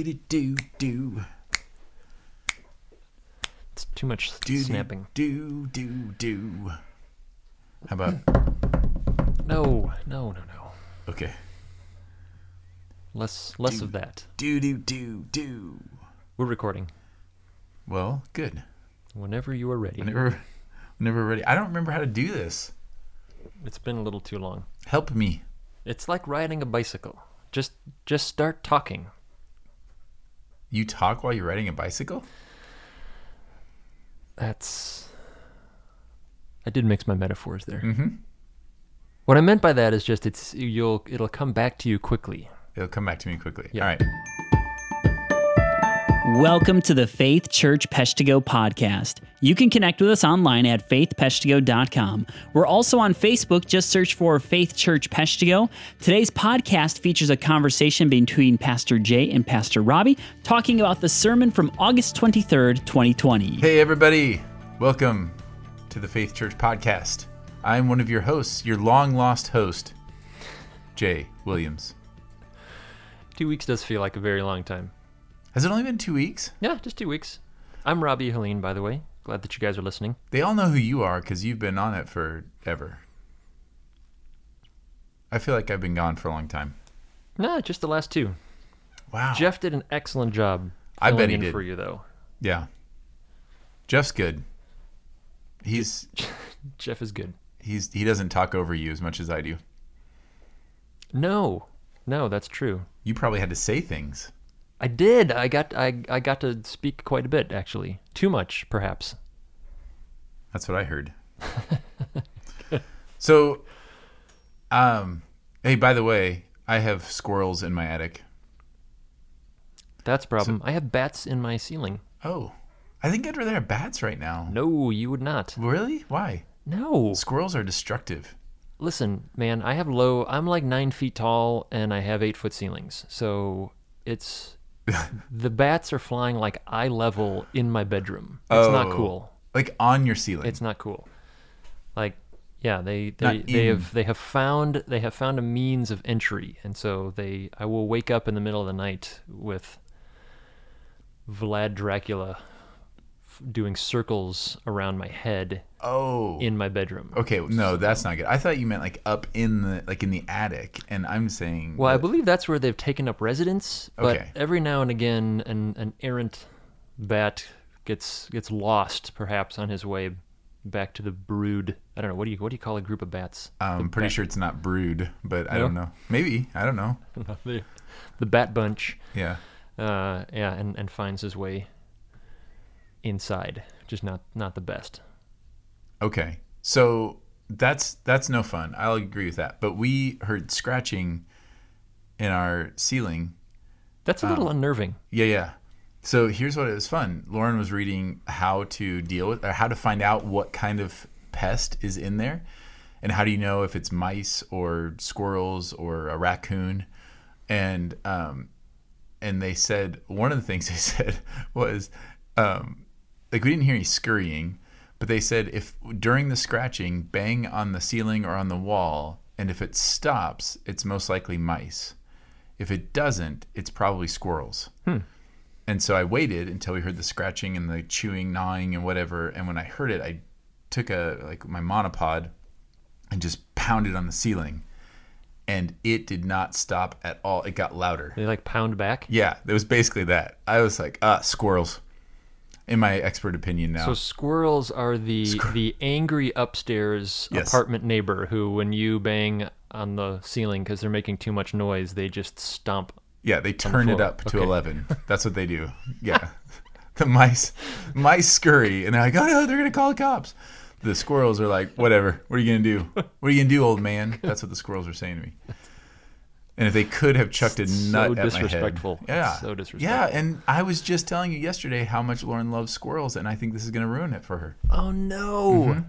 Do do do It's too much do snapping. do do do. How about No, no, no, no. okay? Less, less of that. Do do do do. We're recording. Well, good. Whenever you are ready. Whenever, whenever ready. I don't remember how to do this. It's been a little too long. Help me. It's like riding a bicycle. Just, just start talking. You talk while you're riding a bicycle? That's. I did mix my metaphors there. Mm-hmm. What I meant by that is just it's you'll it'll come back to you quickly. It'll come back to me quickly. Yeah. All right. Welcome to the Faith Church Peshtigo podcast. You can connect with us online at faithpeshtigo.com. We're also on Facebook. Just search for Faith Church Peshtigo. Today's podcast features a conversation between Pastor Jay and Pastor Robbie talking about the sermon from August 23rd, 2020. Hey, everybody. Welcome to the Faith Church podcast. I'm one of your hosts, your long lost host, Jay Williams. Two weeks does feel like a very long time. Has it only been two weeks? Yeah, just two weeks. I'm Robbie Helene, by the way. Glad that you guys are listening. They all know who you are because you've been on it forever. I feel like I've been gone for a long time. Nah, just the last two. Wow. Jeff did an excellent job. I bet he in did. for you though. Yeah. Jeff's good. He's Jeff is good. he's he doesn't talk over you as much as I do. No, no, that's true. You probably had to say things. I did. I got I I got to speak quite a bit actually. Too much, perhaps. That's what I heard. so, um, hey, by the way, I have squirrels in my attic. That's a problem. I have bats in my ceiling. Oh, I think I'd rather have bats right now. No, you would not. Really? Why? No. Squirrels are destructive. Listen, man, I have low. I'm like nine feet tall, and I have eight foot ceilings. So it's the bats are flying like eye level in my bedroom. It's not Oh. cool. Like on your ceiling. It's not cool. Like, yeah, they they, they have they have found they have found a means of entry, and so they I will wake up in the middle of the night with Vlad Dracula doing circles around my head oh. in my bedroom. okay. No, that's not good. I thought you meant like up in the like in the attic, and I'm saying. Well, I believe that's where they've taken up residence, but Okay. every now and again, an, an errant bat gets gets lost, perhaps on his way back to the brood. I don't know. What do you what do you call a group of bats? I'm pretty bat- sure it's not brood, but I No? don't know. Maybe I don't know. the, the bat bunch. Yeah. Uh, yeah, and, and finds his way inside, Just not not the best. Okay. So that's that's no fun. I'll agree with that. But we heard scratching in our ceiling. That's a Um, little unnerving. Yeah, yeah. So here's what it was fun. Lauren was reading how to deal with or how to find out what kind of pest is in there and how do you know if it's mice or squirrels or a raccoon and um and they said one of the things they said was um like we didn't hear any scurrying but they said if during the scratching bang on the ceiling or on the wall and if it stops it's most likely mice if it doesn't it's probably squirrels and so I waited until we heard the scratching and the chewing, gnawing, and whatever. And when I heard it, I took a like my monopod and just pounded on the ceiling, and it did not stop at all. It got louder. They like pound back. Yeah, it was basically that. I was like, ah, squirrels. In my expert opinion now. So squirrels are the Squir- the angry upstairs Yes. apartment neighbor who, when you bang on the ceiling because they're making too much noise, they just stomp. yeah, they turn it up to Okay. eleven. That's what they do. Yeah, the mice, mice scurry, and they're like, oh no, they're gonna call the cops. The squirrels are like, whatever. What are you gonna do? What are you gonna do, old man? That's what the squirrels are saying to me. And if they could have chucked a So nut at my head, disrespectful. yeah, So disrespectful. yeah. And I was just telling you yesterday how much Lauren loves squirrels, and I think this is gonna ruin it for her. Oh no! Mm-hmm.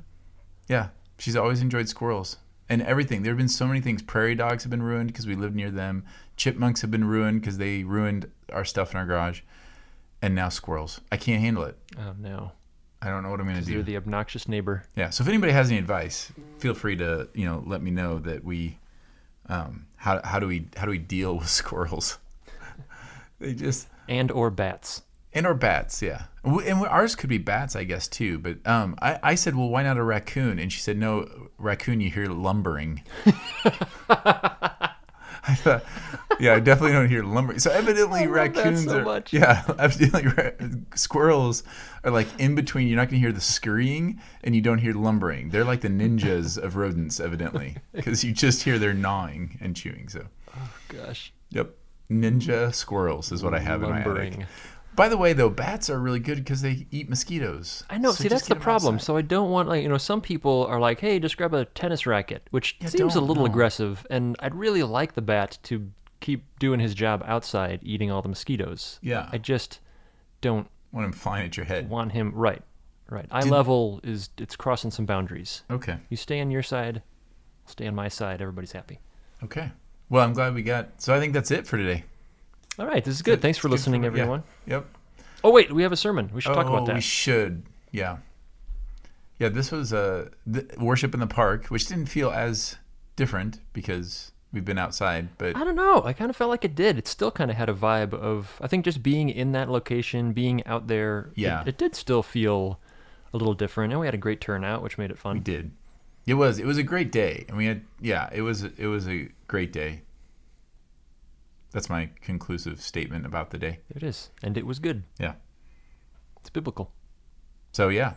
Yeah, she's always enjoyed squirrels and everything. There have been so many things. Prairie dogs have been ruined because we lived near them. Chipmunks have been ruined because they ruined our stuff in our garage. And now squirrels. I can't handle it. Oh no! I don't know what I'm going to do. You're the obnoxious neighbor. yeah. So if anybody has any advice, feel free to you know let me know that we um, how how do we how do we deal with squirrels? they just and or bats. And or bats, yeah. And ours could be bats, I guess, too. But um, I, I said, well, why not a raccoon? And she said, no, raccoon, you hear lumbering. I thought, yeah, I definitely don't hear lumbering. So evidently, I love that raccoons so are, much. yeah, evidently, squirrels are like in between. You're not going to hear the scurrying, and you don't hear lumbering. They're like the ninjas of rodents, evidently, because you just hear their gnawing and chewing. So, Oh Gosh, yep, ninja squirrels is what I have in my attic. By the way, though, bats are really good because they eat mosquitoes. I know. So see, that's the problem. outside. So I don't want like you know some people are like, hey, just grab a tennis racket, which Yeah, seems a little no. aggressive, and I'd really like the bat to keep doing his job outside, eating all the mosquitoes. Yeah. I just don't want him flying at your head. want him right. Right. Eye Did- level is it's crossing some boundaries. Okay. You stay on your side, I'll stay on my side. Everybody's happy. Okay. Well, I'm glad we got. So I think that's it for today. All right, this is good. Thanks for listening, yeah. everyone. Yep. Oh wait, we have a sermon. We should talk oh, about we should. Yeah. Yeah. This was uh, the worship in the park, which didn't feel as different because we've been outside, but I don't know. I kind of felt like it did. It still kind of had a vibe of I think just being in that location, being out there. Yeah. it, did still feel a little different, and we had a great turnout, which made it fun. we did. It was. It was a great day, and we had. Yeah. It was. It was a great day. That's my conclusive statement about the day. There it is, and it was good. Yeah. It's biblical. So yeah.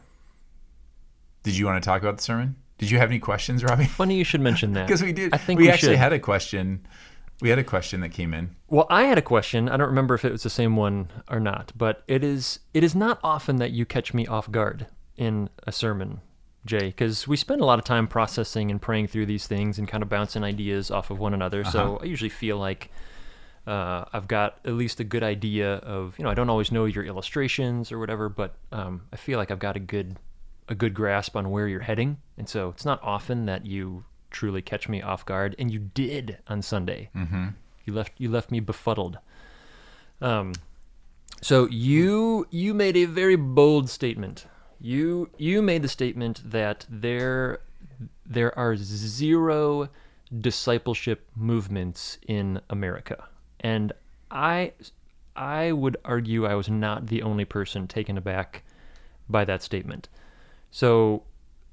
Did you want to talk about the sermon? Did you have any questions, Robbie? Funny you should mention that. Because we did. I think we, we actually should. had a question. We had a question that came in. Well, I had a question. I don't remember if it was the same one or not, but it is it is not often that you catch me off guard in a sermon, Jay, because we spend a lot of time processing and praying through these things and kind of bouncing ideas off of one another. So uh-huh. I usually feel like uh, I've got at least a good idea of you know I don't always know your illustrations or whatever, but um, I feel like I've got a good a good grasp on where you're heading, and so it's not often that you truly catch me off guard, and you did on Sunday. Mm-hmm. You left you left me befuddled. Um, so you you made a very bold statement. You you made the statement that there there are zero discipleship movements in America, and I I would argue I was not the only person taken aback by that statement. So,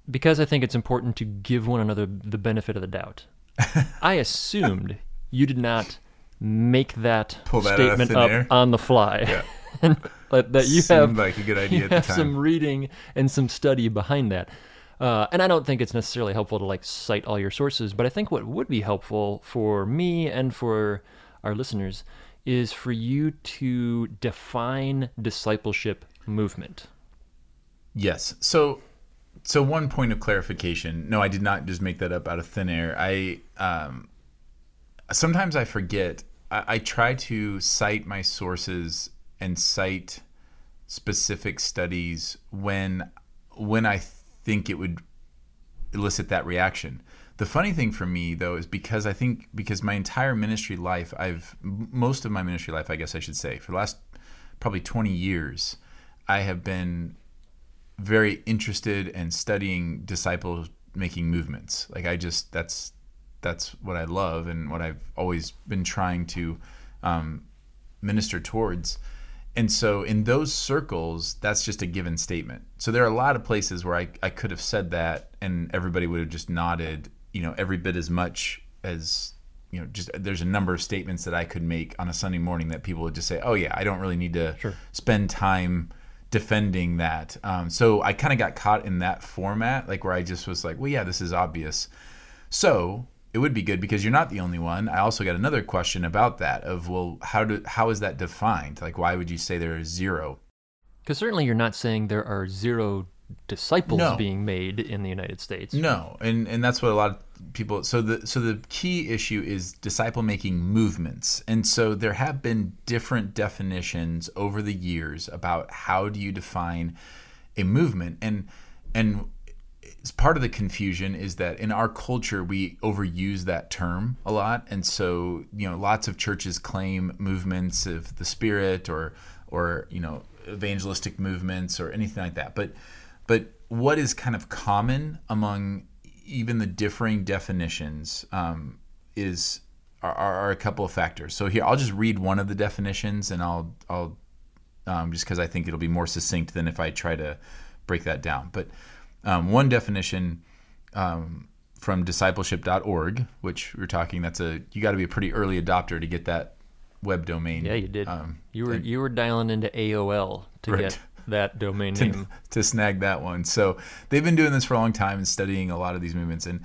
because I think it's important to give one another the benefit of the doubt, I assumed you did not make that that statement up air? on the fly. Yeah. and that that you Seemed have like a good you idea the have some reading and some study behind that. Uh, and I don't think it's necessarily helpful to like cite all your sources, but I think what would be helpful for me and for our listeners is for you to define discipleship movement. Yes. So, so one point of clarification. No, I did not just make that up out of thin air. I um, sometimes I forget. I, I try to cite my sources and cite specific studies when when I think it would elicit that reaction. The funny thing for me though is because I think because my entire ministry life, I've most of my ministry life, I guess I should say, for the last probably 20 years, I have been very interested in studying disciple making movements. Like I just that's that's what I love and what I've always been trying to um, minister towards. And so in those circles, that's just a given statement. So there are a lot of places where I, I could have said that and everybody would have just nodded, you know, every bit as much as, you know, just there's a number of statements that I could make on a Sunday morning that people would just say, oh, yeah, I don't really need to spend time defending that. Um, so I kind of got caught in that format, like where I just was like, well, yeah, this is obvious. So it would be good because you're not the only one. I also got another question about that of well, how do how is that defined? Like, why would you say there is zero? Because certainly you're not saying there are zero disciples No. being made in the United States. No, and and that's what a lot of people. So the so the key issue is disciple making movements, and so there have been different definitions over the years about how do you define a movement, and and it's part of the confusion is that in our culture we overuse that term a lot, and so you know lots of churches claim movements of the spirit or or you know evangelistic movements or anything like that, but but what is kind of common among even the differing definitions um, is are, are a couple of factors. So here, I'll just read one of the definitions, and I'll I'll um, just because I think it'll be more succinct than if I try to break that down. But um, one definition um, from discipleship.org, which we are talking, that's a you got to be a pretty early adopter to get that web domain. Yeah, you did. Um, you were and- you were dialing into AOL to Right. get that domain to, name. to snag that one. So they've been doing this for a long time and studying a lot of these movements. And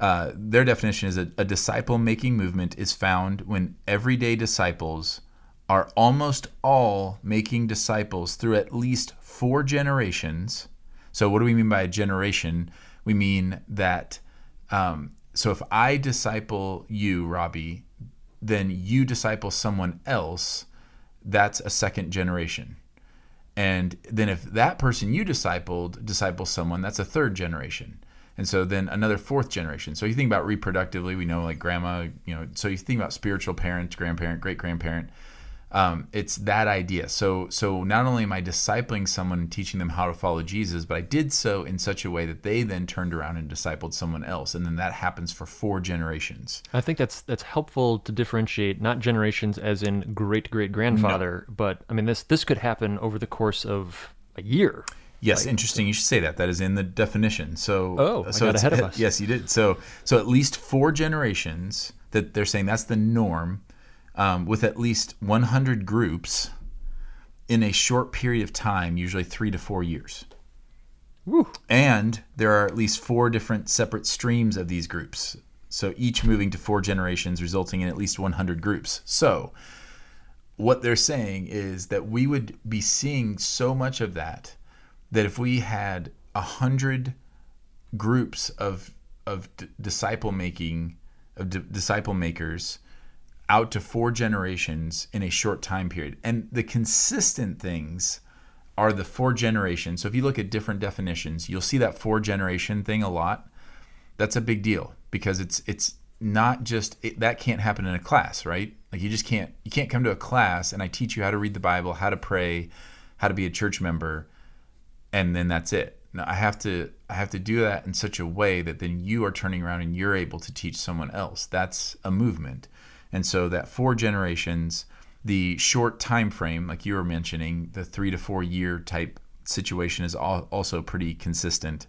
uh, their definition is a, a disciple making movement is found when everyday disciples are almost all making disciples through at least four generations. So, what do we mean by a generation? We mean that. Um, so, if I disciple you, Robbie, then you disciple someone else. That's a second generation. And then if that person you discipled disciples someone, that's a third generation. And so then another fourth generation. So you think about reproductively, we know like grandma, you know, so you think about spiritual parent, grandparent, great grandparent. Um, it's that idea. So so not only am I discipling someone and teaching them how to follow Jesus, but I did so in such a way that they then turned around and discipled someone else. And then that happens for four generations. I think that's that's helpful to differentiate not generations as in great great grandfather, but I mean this this could happen over the course of a year. Yes, interesting. You should say that. That is in the definition. So, Oh, I so got ahead of us. Yes, you did. So, so at least four generations that they're saying that's the norm, um, with at least 100 groups in a short period of time, usually three to four years. Woo. And there are at least four different separate streams of these groups. So each moving to four generations, resulting in at least 100 groups. So, what they're saying is that we would be seeing so much of that that if we had hundred groups of of d- disciple making of d- disciple makers out to four generations in a short time period. And the consistent things are the four generations. So if you look at different definitions you'll see that four generation thing a lot. That's a big deal because it's it's not just it, that can't happen in a class right? Like you just can't you can't come to a class and i teach you how to read the bible how to pray how to be a church member and then that's it. No, i have to i have to do that in such a way that then you are turning around and you're able to teach someone else. That's a movement and so that four generations the short time frame like you were mentioning the three to four year type situation is also pretty consistent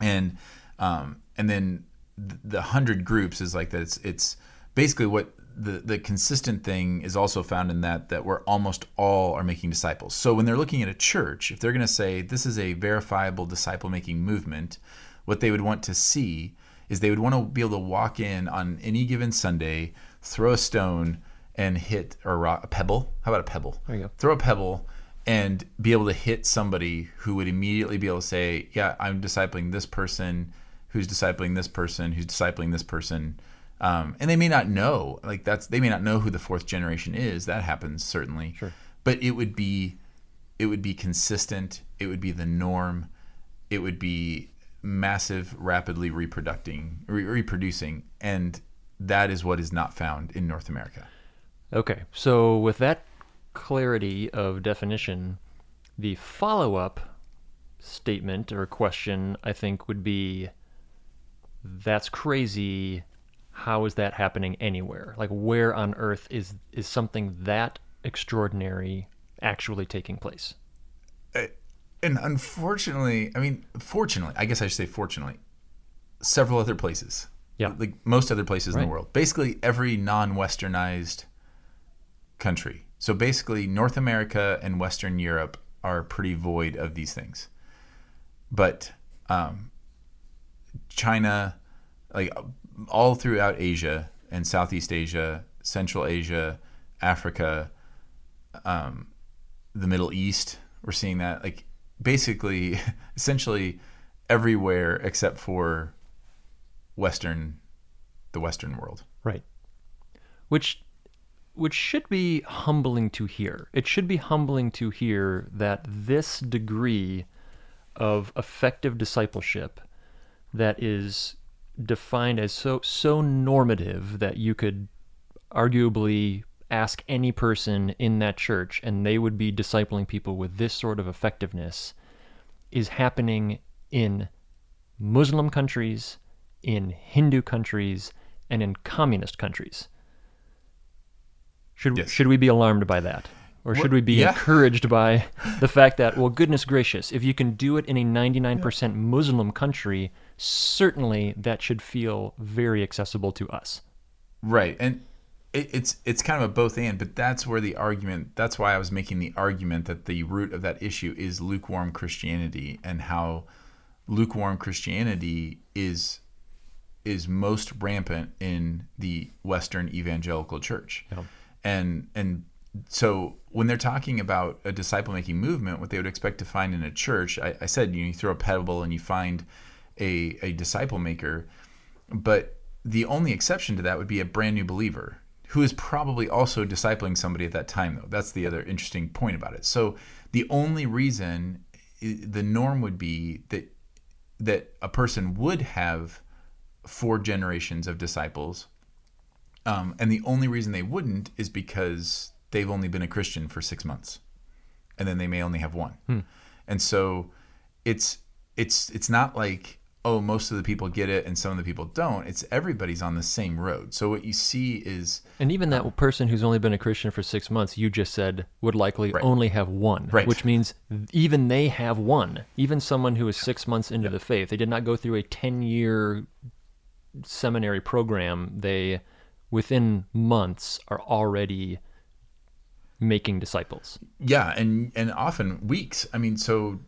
and um, and then the hundred groups is like that. It's it's basically what the the consistent thing is also found in that that where almost all are making disciples. So when they're looking at a church, if they're going to say this is a verifiable disciple making movement, what they would want to see is they would want to be able to walk in on any given Sunday, throw a stone and hit or a, rock, a pebble. How about a pebble? There you go. throw a pebble and be able to hit somebody who would immediately be able to say, "Yeah, I'm discipling this person, who's discipling this person, who's discipling this person," um, and they may not know. Like that's they may not know who the fourth generation is. That happens certainly. Sure. But it would be, it would be consistent. It would be the norm. It would be massive, rapidly reproducing, re- reproducing, and that is what is not found in North America. Okay, so with that clarity of definition, the follow up statement or question I think would be that's crazy. How is that happening anywhere? Like where on earth is is something that extraordinary actually taking place? Uh, and unfortunately, I mean, fortunately, I guess I should say fortunately, several other places. Yeah. Like most other places in the world. Basically, every non westernized country. So basically, North America and Western Europe are pretty void of these things. But um, China, like all throughout Asia and Southeast Asia, Central Asia, Africa, um, the Middle East, we're seeing that like basically, essentially everywhere except for Western, the Western world. Right. Which which should be humbling to hear. It should be humbling to hear that this degree of effective discipleship that is defined as so so normative that you could arguably ask any person in that church and they would be discipling people with this sort of effectiveness is happening in Muslim countries, in Hindu countries, and in communist countries. Should Yes. should we be alarmed by that? Or should we be yeah. encouraged by the fact that, well, goodness gracious, if you can do it in a 99% Muslim country, certainly that should feel very accessible to us. Right, and it, it's it's kind of a both and, but that's where the argument. That's why I was making the argument that the root of that issue is lukewarm Christianity and how lukewarm Christianity is is most rampant in the Western evangelical church, and and so when they're talking about a disciple making movement, what they would expect to find in a church, I, I said you, know, you throw a pebble and you find a a disciple maker, but the only exception to that would be a brand new believer who is probably also discipling somebody at that time though. That's the other interesting point about it. So the only reason the norm would be that that a person would have four generations of disciples. Um, and the only reason they wouldn't is because they've only been a christian for six months and then they may only have one. And so it's it's it's not like oh most of the people get it and some of the people don't. It's everybody's on the same road. So what you see is And even that person who's only been a Christian for six months, you just said would likely only have one, Right. which means even they have one. Even someone who is six months into the faith, they did not go through a 10 year seminary program. They, within months, are already making disciples. yeah and and often weeks i mean so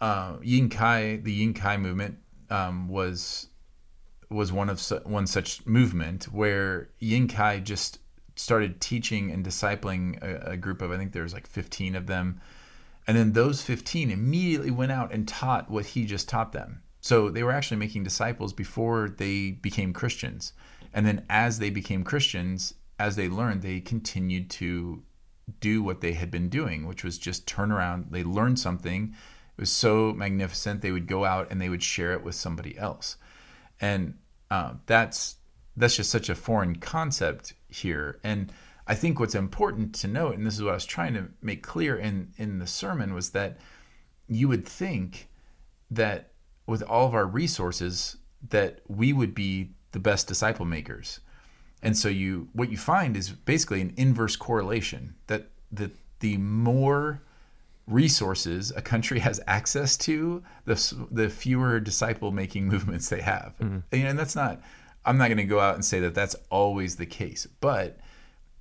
uh kai the Ying Kai movement um was was one of su- one such movement where Ying Kai just started teaching and discipling a, a group of i think there was like 15 of them and then those 15 immediately went out and taught what he just taught them so they were actually making disciples before they became christians and then as they became christians as they learned they continued to do what they had been doing, which was just turn around. They learned something. It was so magnificent. They would go out and they would share it with somebody else, and uh, that's that's just such a foreign concept here. And I think what's important to note, and this is what I was trying to make clear in in the sermon, was that you would think that with all of our resources that we would be the best disciple makers. And so you what you find is basically an inverse correlation that the the more resources a country has access to the the fewer disciple making movements they have. Mm-hmm. And, and that's not i'm not going to go out and say that that's always the case but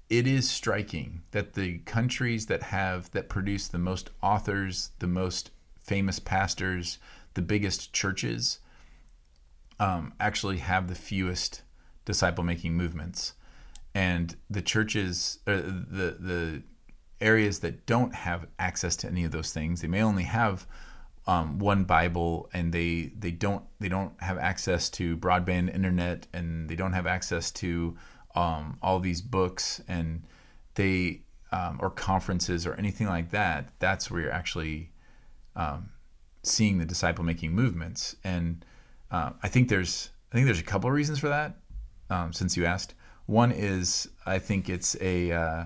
it is striking that the countries that have that produce the most authors the most famous pastors the biggest churches um, actually have the fewest disciple making movements. And the churches or the the areas that don't have access to any of those things they may only have um, one bible and they they don't they don't have access to broadband internet and they don't have access to um, all these books and they um, or conferences or anything like that that's where you're actually seeing the disciple making movements and uh, i think there's i think there's a couple of reasons for that um, since you asked one is i think it's a uh,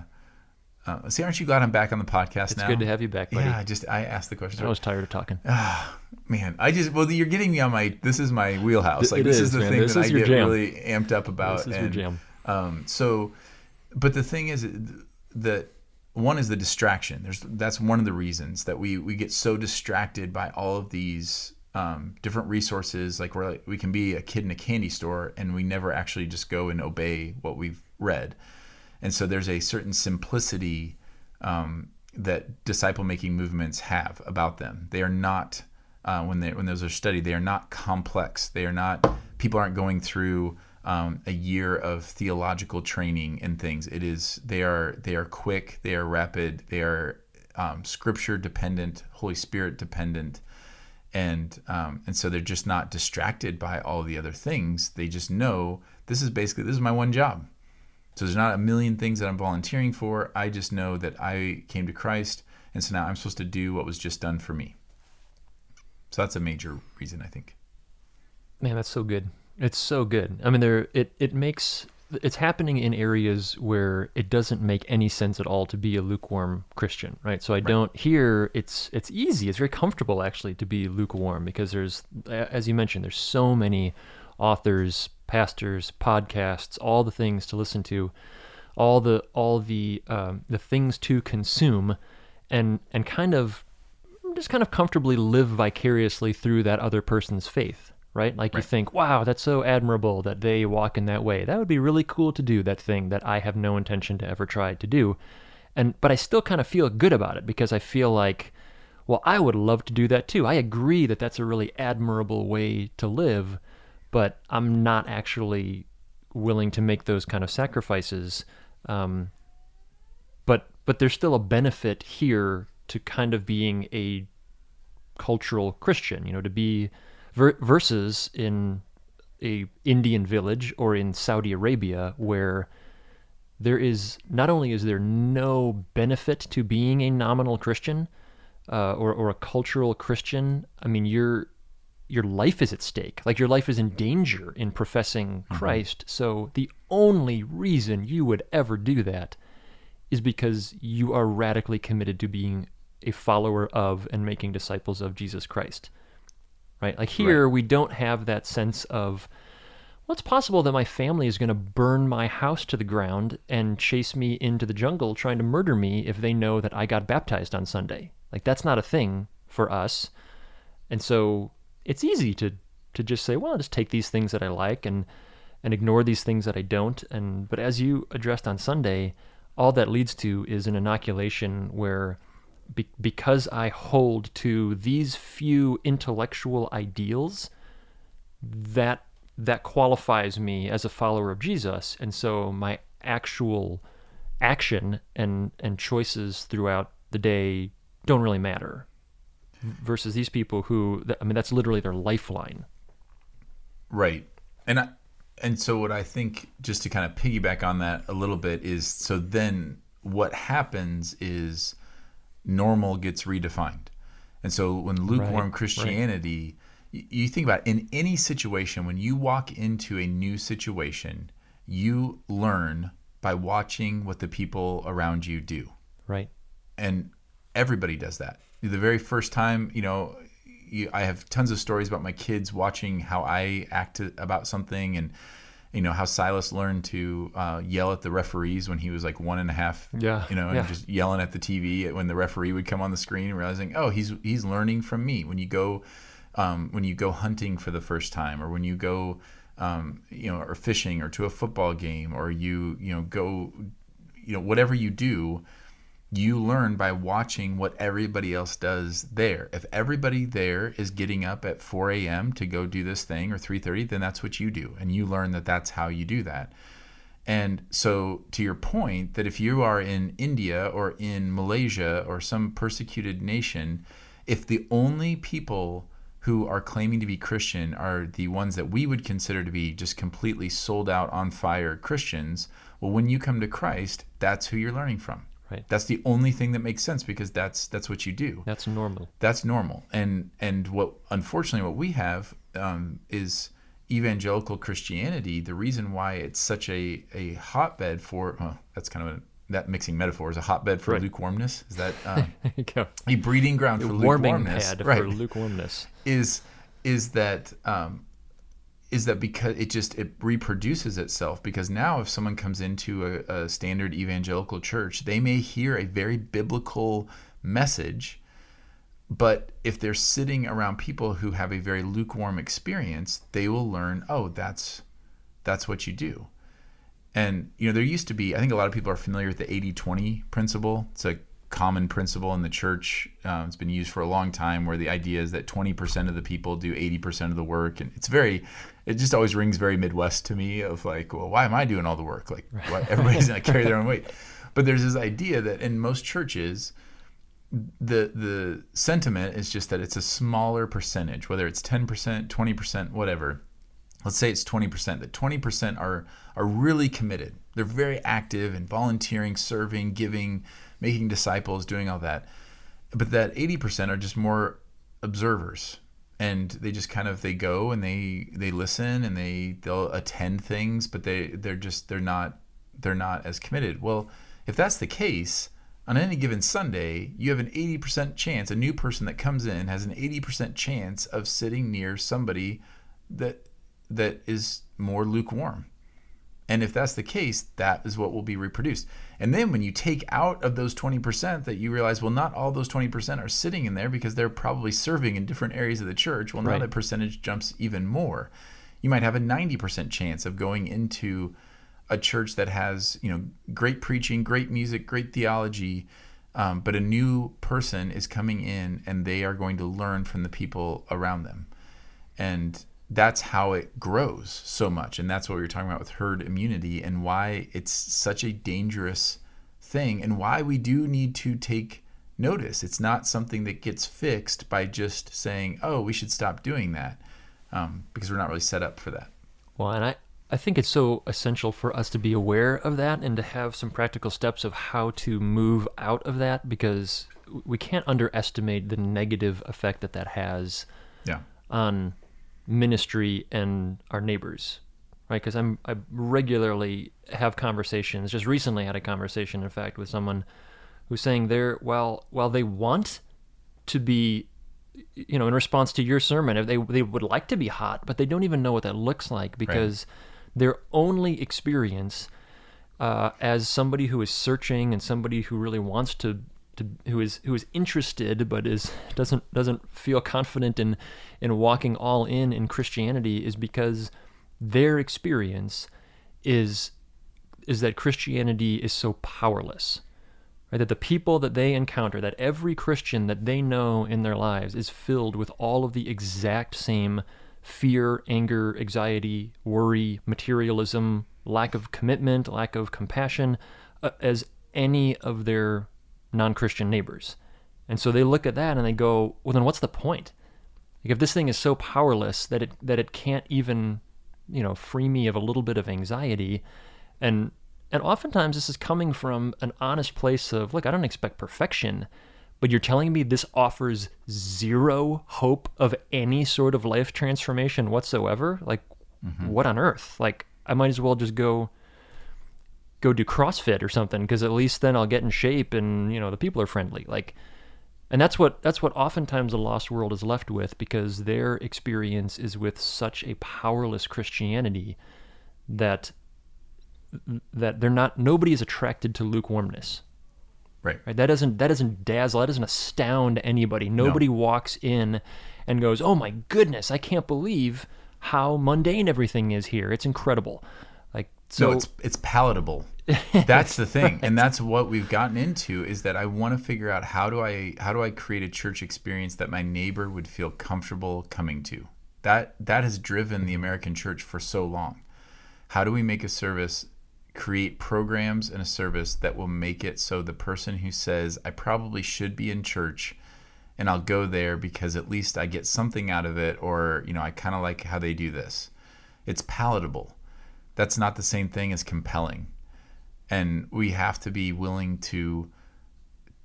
uh, see aren't you glad i'm back on the podcast It's now good to have you back, buddy. yeah i just i asked the question I was tired of talking. man i just well you're getting me on my this is my wheelhouse like It this is, is, the man. thing This that i get jam. really amped up about This is your jam. um, so but the thing is that one is the distraction. There's that's one of the reasons that we we get so distracted by all of these um, different resources. Like we're like, we can be a kid in a candy store and we never actually just go and obey what we've read. And so there's a certain simplicity um, that disciple making movements have about them. They are not uh, when they when those are studied they are not complex. They are not people aren't going through um, a year of theological training and things it is they are they are quick they are rapid they are um, scripture dependent holy spirit dependent and um, and so they're just not distracted by all the other things they just know this is basically this is my one job so there's not a million things that I'm volunteering for. I just know that I came to Christ, and so now I'm supposed to do what was just done for me. So that's a major reason, I think. Man, that's so good. It's so good. I mean, there it it makes it's happening in areas where it doesn't make any sense at all to be a lukewarm Christian, right? So I don't here it's it's easy. It's very comfortable actually to be lukewarm because there's as you mentioned, there's so many authors, pastors, podcasts, all the things to listen to, all the all the um, the things to consume, and and kind of just kind of comfortably live vicariously through that other person's faith, right? Like you think, wow, that's so admirable that they walk in that way. That would be really cool to do that thing that I have no intention to ever try to do. And but I still kind of feel good about it because I feel like well, I would love to do that too. I agree that that's a really admirable way to live, but I'm not actually willing to make those kind of sacrifices. Um, but but there's still a benefit here to kind of being a cultural Christian, you know, to be ver- versus in a Indian village or in Saudi Arabia where there is not only is there no benefit to being a nominal Christian uh, or or a cultural Christian, I mean your your life is at stake. Like your life is in danger in professing Christ. So the only reason you would ever do that is because you are radically committed to being a follower of and making disciples of Jesus Christ. Right? Like here, we don't have that sense of, well, it's possible that my family is going to burn my house to the ground and chase me into the jungle trying to murder me if they know that I got baptized on Sunday. Like that's not a thing for us. And so it's easy to to just say, well, I'll just take these things that I like and and ignore these things that I don't. And but as you addressed on Sunday, all that leads to is an inoculation where be, because I hold to these few intellectual ideals, that that qualifies me as a follower of Jesus, and so my actual action and and choices throughout the day don't really matter. Versus these people who, I mean, that's literally their lifeline. Right. And I, and so what I think just to kind of piggyback on that a little bit is so then what happens is normal gets redefined. And so when lukewarm Right, right. Christianity y you think about in any situation when you walk into a new situation, you learn by watching what the people around you do Right. and everybody does that. The very first time, you know, you, I have tons of stories about my kids watching how I act about something, and you know how Silas learned to uh, yell at the referees when he was like one and a half. Yeah, you know, and yeah. just yelling at the TV when the referee would come on the screen, realizing, oh, he's he's learning from me. When you go, um, when you go hunting for the first time, or when you go, um, you know, or fishing, or to a football game, or you you know go, you know, whatever you do you learn by watching what everybody else does there. If everybody there is getting up at 4 a.m. to go do this thing or 3:30, then that's what you do, and you learn that that's how you do that. And so, to your point, that if you are in India or in Malaysia or some persecuted nation, if the only people who are claiming to be Christian are the ones that we would consider to be just completely sold out on fire Christians, well, when you come to Christ, that's who you're learning from. Right. That's the only thing that makes sense because that's that's what you do. That's normal. That's normal. And and what unfortunately what we have um, is evangelical Christianity. The reason why it's such a a hotbed for oh, that's kind of a, that mixing metaphor is a hotbed for Right. lukewarmness is that um, There you go. a breeding ground for warming lukewarmness pad right for lukewarmness. is is that um, is that because it just it reproduces itself because now if someone comes into a, a standard evangelical church they may hear a very biblical message but if they're sitting around people who have a very lukewarm experience they will learn oh that's that's what you do. And you know there used to be i think a lot of people are familiar with the 80-20 principle. It's a common principle in the church uh, it's been used for a long time where the idea is that 20% of the people do 80% of the work. And it's very it just always rings very midwest to me of like well why am i doing all the work? Like why, everybody's to carry their own weight. But there's this idea that in most churches the the sentiment is just that it's a smaller percentage whether it's 10% 20% whatever. Let's say it's 20% that 20% are are really committed. They're very active and volunteering serving giving making disciples doing all that. But that 80% are just more observers. And they just kind of they go and they they listen and they they'll attend things but they they're just they're not they're not as committed. Well if that's the case on any given Sunday, you have an 80% chance, a new person that comes in has an 80% chance of sitting near somebody that that is more lukewarm. And if that's the case, that is what will be reproduced. And then when you take out of those 20% that you realize, well, not all those 20% are sitting in there because they're probably serving in different areas of the church. Well, now Right. the percentage jumps even more. You might have a 90% chance of going into a church that has, you know, great preaching, great music, great theology, um, but a new person is coming in and they are going to learn from the people around them and that's how it grows so much. And that's what we were talking about with herd immunity and why it's such a dangerous thing and why we do need to take notice. It's not something that gets fixed by just saying oh we should stop doing that um, because we're not really set up for that. Well, and I, I think it's so essential for us to be aware of that and to have some practical steps of how to move out of that because we can't underestimate the negative effect that that has yeah. on ministry and our neighbors right? Because i'm i regularly have conversations. Just recently had a conversation in fact with someone who's saying they're while while they want to be you know in response to your sermon if they they would like to be hot but they don't even know what that looks like because their only experience uh, as somebody who is searching and somebody who really wants to, to who is who is interested but is doesn't doesn't feel confident in in walking all in in Christianity is because their experience is is that Christianity is so powerless. Right? That the people that they encounter, that every Christian that they know in their lives is filled with all of the exact same fear, anger, anxiety, worry, materialism, lack of commitment, lack of compassion uh, as any of their non Christian neighbors. And so they look at that and they go, well, then what's the point? Like if this thing is so powerless that it that it can't even, you know, free me of a little bit of anxiety, and and oftentimes this is coming from an honest place of, look, I don't expect perfection, but you're telling me this offers zero hope of any sort of life transformation whatsoever? Like, mm-hmm. what on earth? Like, I might as well just go go do CrossFit or something because at least then I'll get in shape and you know the people are friendly. Like, and that's what that's what oftentimes the lost world is left with because their experience is with such a powerless Christianity that that they're not nobody is attracted to lukewarmness. right Right? That doesn't that doesn't dazzle, that doesn't astound anybody. Nobody walks in and goes, "Oh my goodness, I can't believe how mundane everything is here. It's incredible." So no, it's it's palatable. That's the thing, and that's what we've gotten into. Is that I want to figure out how do I how do I create a church experience that my neighbor would feel comfortable coming to. That that has driven the American church for so long. How do we make a service, create programs and a service that will make it so the person who says I probably should be in church, and I'll go there because at least I get something out of it, or you know I kind of like how they do this. It's palatable that's not the same thing as compelling and we have to be willing to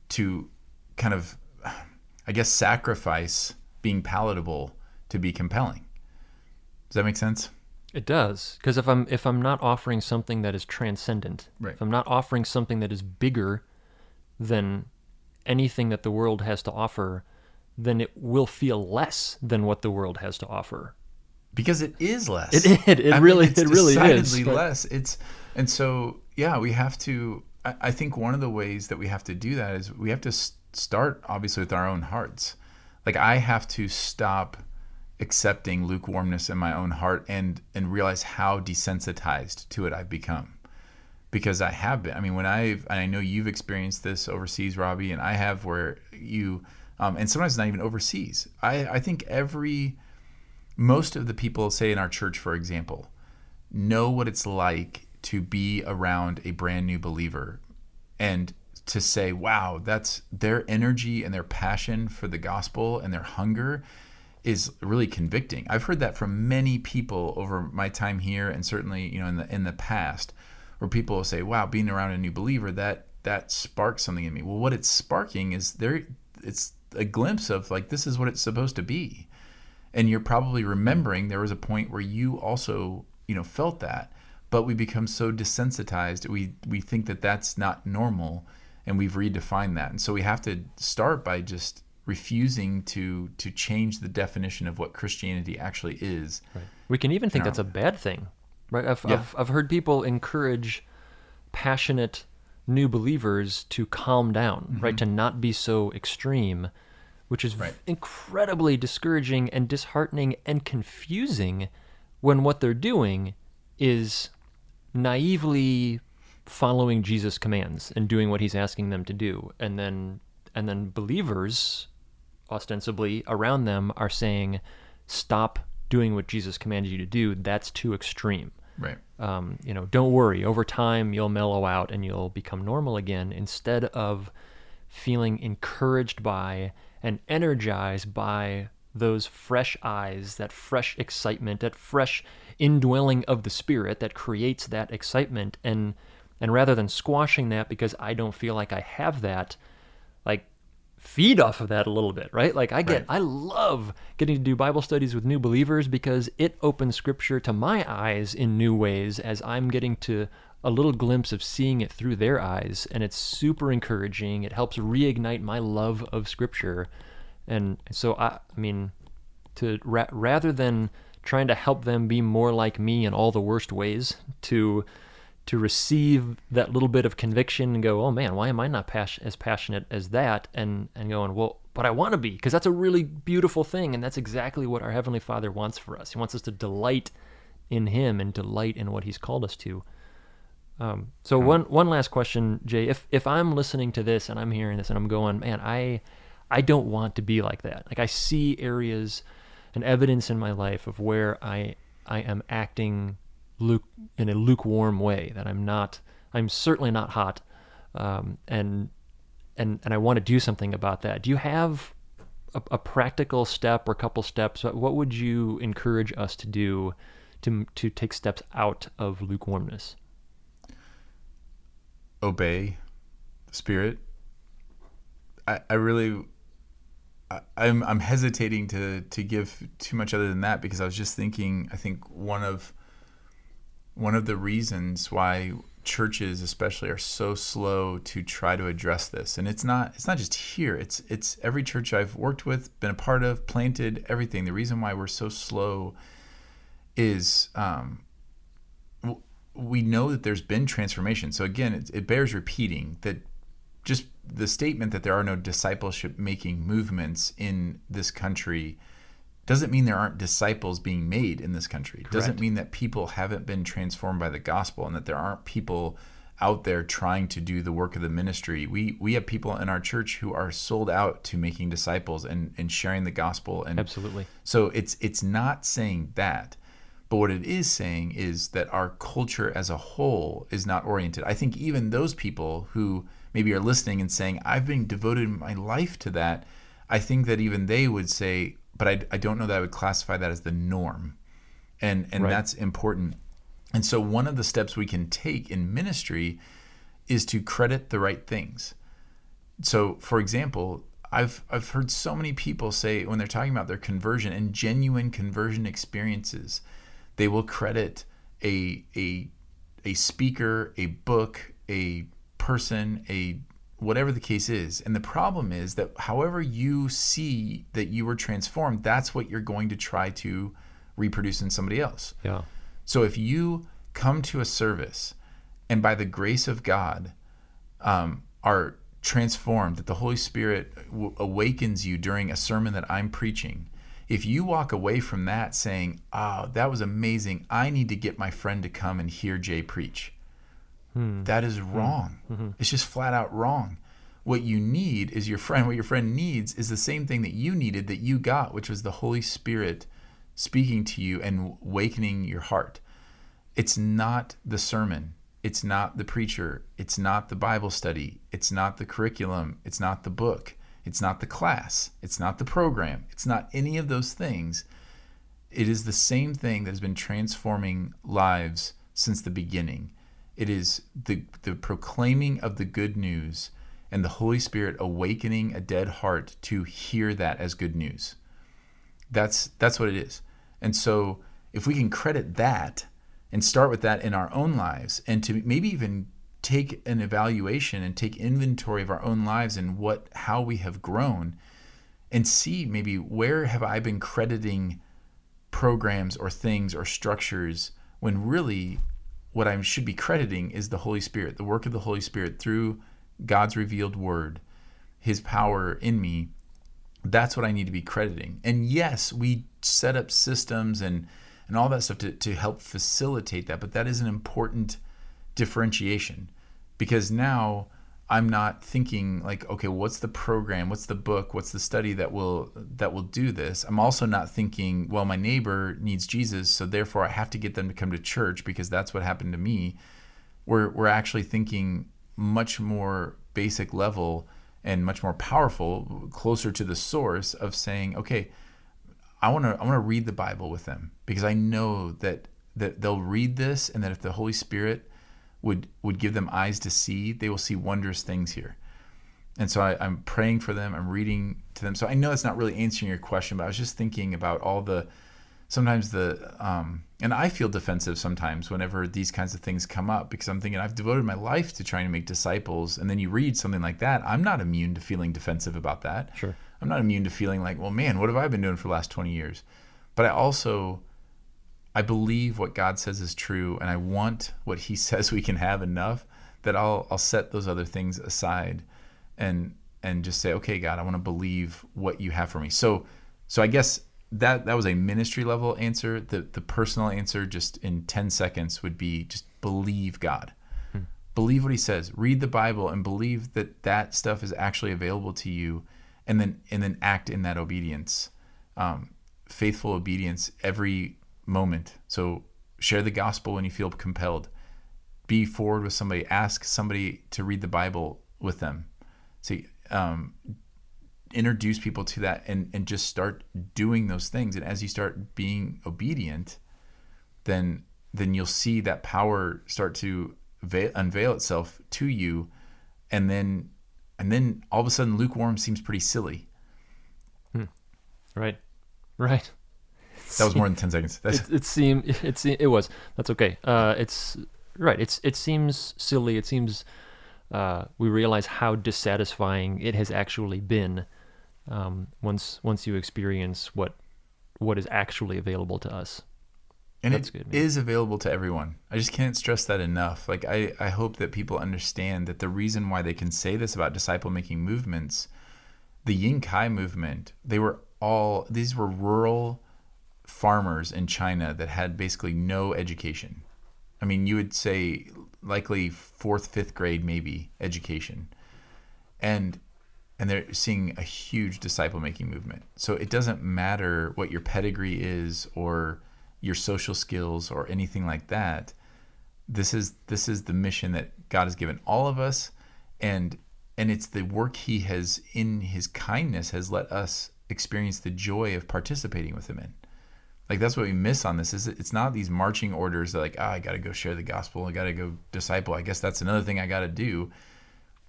to kind of i guess sacrifice being palatable to be compelling does that make sense It does, because if I'm if I'm not offering something that is transcendent, Right. if I'm not offering something that is bigger than anything that the world has to offer, then it will feel less than what the world has to offer. Because it is less. It- it- it I mean, really- it's it really is, but- less. It's and so yeah we have to I, I think one of the ways that we have to do that is we have to start obviously with our own hearts. Like i have to stop accepting lukewarmness in my own heart and and realize how desensitized to it i've become. Because I have been. I mean, when I've, and I know you've experienced this overseas, Robbie, and I have where you, um, and sometimes not even overseas. I, I think every, most of the people, say in our church, for example, know what it's like to be around a brand new believer and to say, wow, that's their energy and their passion for the gospel and their hunger is really convicting. I've heard that from many people over my time here and certainly, you know, in the in the past where people will say, "Wow, being around a new believer that that sparks something in me." Well, what it's sparking is there it's a glimpse of like this is what it's supposed to be. And you're probably remembering there was a point where you also, you know, felt that, but we become so desensitized. We we think that that's not normal and we've redefined that. And so we have to start by just refusing to to change the definition of what Christianity actually is. We can even think that's a bad thing. right? I've, Yeah. I've, I've heard people encourage passionate new believers to calm down, right? Mm-hmm. To not be so extreme, which is. Right. incredibly discouraging and disheartening and confusing when what they're doing is naively following Jesus' commands and doing what he's asking them to do. And then and then believers ostensibly around them are saying, stop doing what Jesus commanded you to do. That's too extreme. Right. Um, you know, don't worry. Over time, you'll mellow out and you'll become normal again. Instead of feeling encouraged by and energized by those fresh eyes, that fresh excitement, that fresh indwelling of the spirit that creates that excitement, and and rather than squashing that because I don't feel like I have that, like feed off of that a little bit, right? Like I get Right. I love getting to do Bible studies with new believers because it opens scripture to my eyes in new ways as I'm getting to a little glimpse of seeing it through their eyes and it's super encouraging. It helps reignite my love of scripture. And so I I mean to ra- rather than trying to help them be more like me in all the worst ways to to receive that little bit of conviction and go, oh man, why am I not pas- as passionate as that? And and going, well, but I want to be because that's a really beautiful thing, and that's exactly what our heavenly Father wants for us. He wants us to delight in Him and delight in what He's called us to. Um, so one one last question, Jay. If if I'm listening to this and I'm hearing this and I'm going, man, I I don't want to be like that. Like I see areas and evidence in my life of where I I am acting luke in a lukewarm way. That I'm not. I'm certainly not hot, um, and and and I want to do something about that. Do you have a, a practical step or a couple steps? What would you encourage us to do to to take steps out of lukewarmness? Obey the spirit i, I really I, I'm, I'm hesitating to, to give too much other than that because I was just thinking I think one of one of the reasons why churches especially are so slow to try to address this and it's not it's not just here it's it's every church I've worked with been a part of planted everything. The reason why we're so slow is um, we know that there's been transformation so again it, it bears repeating that just the statement that there are no discipleship making movements in this country doesn't mean there aren't disciples being made in this country. Doesn't mean that people haven't been transformed by the gospel and that there aren't people out there trying to do the work of the ministry. We we have people in our church who are sold out to making disciples and, and sharing the gospel and Absolutely. so it's it's not saying that, but what it is saying is that our culture as a whole is not oriented. I think even those people who maybe are listening and saying, "I've been devoted my life to that," I think that even they would say, "But I, I don't know that I would classify that as the norm," and and Right. that's important. And so one of the steps we can take in ministry is to credit the right things so for example i've i've heard so many people say when they're talking about their conversion and genuine conversion experiences they will credit a a a speaker a book a person a whatever the case is and the problem is that however you see that you were transformed that's what you're going to try to reproduce in somebody else Yeah. so if you come to a service and by the grace of God um, are transformed, that the Holy Spirit w- awakens you during a sermon that I'm preaching, if you walk away from that saying, oh, that was amazing, I need to get my friend to come and hear Jay preach, hmm. that is hmm. wrong. Mm-hmm. It's just flat out wrong. What you need is your friend. What your friend needs is the same thing that you needed that you got, which was the Holy Spirit speaking to you and awakening your heart. It's not the sermon. It's not the preacher. It's not the Bible study. It's not the curriculum. It's not the book. It's not the class. It's not the program. It's not any of those things. It is the same thing that has been transforming lives since the beginning. It is the, the proclaiming of the good news and the Holy Spirit awakening a dead heart to hear that as good news. That's that's what it is. And so if we can credit that and start with that in our own lives and to maybe even take an evaluation and take inventory of our own lives and what how we have grown and see maybe where have I been crediting programs or things or structures when really what I should be crediting is the Holy Spirit, the work of the Holy Spirit through God's revealed word, his power in me. That's what I need to be crediting. And yes, we set up systems and and all that stuff to, to help facilitate that, but that is an important differentiation because now I'm not thinking like, okay, what's the program, what's the book, what's the study that will that will do this. I'm also not thinking, well, my neighbor needs Jesus, so therefore I have to get them to come to church because that's what happened to me. We're we're actually thinking much more basic level and much more powerful, closer to the source of saying, okay, I want to I want to read the Bible with them because I know that that they'll read this and that if the Holy Spirit would would give them eyes to see, they will see wondrous things here. And so I, am praying for them. I'm reading to them. So I know that's not really answering your question, but I was just thinking about all the sometimes the um, and I feel defensive sometimes whenever these kinds of things come up because I'm thinking I've devoted my life to trying to make disciples, and then you read something like that. I'm not immune to feeling defensive about that. Sure. I'm not immune to feeling like, well, man, what have I been doing for the last 20 years? But I also I believe what God says is true, and I want what He says we can have enough that I'll I'll set those other things aside, and and just say, okay, God, I want to believe what You have for me. So so I guess that that was a ministry level answer. The the personal answer, just in ten seconds, would be just believe God, hmm. believe what He says, read the Bible, and believe that that stuff is actually available to you, and then and then act in that obedience. Um, faithful obedience every moment. So share the gospel when you feel compelled. Be forward with somebody. Ask somebody to read the Bible with them. See, um, introduce people to that and, and just start doing those things. And as you start being obedient, then then you'll see that power start to veil, unveil itself to you, and then and then all of a sudden lukewarm seems pretty silly. Hmm. Right, right. That was more than ten seconds. It, it seemed it it was. That's okay. Uh, it's right. It's it seems silly. It seems uh, we realize how dissatisfying it has actually been um, once once you experience what what is actually available to us. And That's it good, is available to everyone. I just can't stress that enough. Like I, I hope that people understand that the reason why they can say this about disciple making movements, the Ying Kai movement, they were all these were rural farmers in China that had basically no education. I mean, you would say likely fourth, fifth grade, maybe education, and and they're seeing a huge disciple making movement. So it doesn't matter what your pedigree is or your social skills or anything like that. This is this is the mission that God has given all of us, and and it's the work He has in His kindness has let us experience the joy of participating with Him in. Like that's what we miss on this is it's not these marching orders that like, oh, I got to go share the gospel, I got to go disciple. I guess that's another thing I got to do.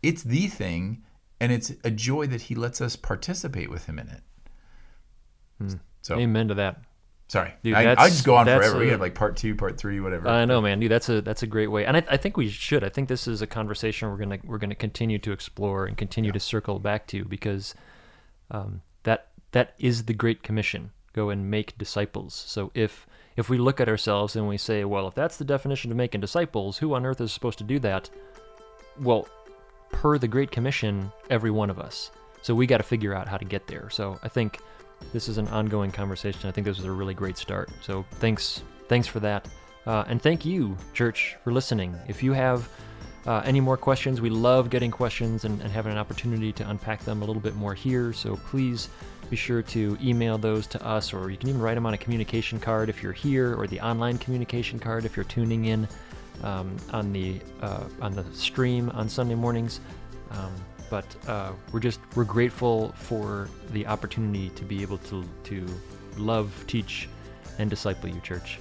It's the thing, and it's a joy that he lets us participate with him in it. Hmm. So amen to that. Sorry, dude, I, I just go on forever. A, we have like part two, part three, whatever. I know, man, dude. That's a that's a great way, and I, I think we should. I think this is a conversation we're gonna we're gonna continue to explore and continue yeah. to circle back to because um, that that is the Great Commission go and make disciples. So if if we look at ourselves and we say, well, if that's the definition of making disciples, who on earth is supposed to do that? Well, per the Great Commission, every one of us. So we got to figure out how to get there. So I think this is an ongoing conversation. I think this was a really great start. So thanks, thanks for that, uh, and thank you, church, for listening. If you have uh, any more questions, we love getting questions and, and having an opportunity to unpack them a little bit more here. So please be sure to email those to us, or you can even write them on a communication card if you're here, or the online communication card if you're tuning in um, on the uh, on the stream on Sunday mornings. Um, but uh, we're just we're grateful for the opportunity to be able to to love, teach, and disciple you, church.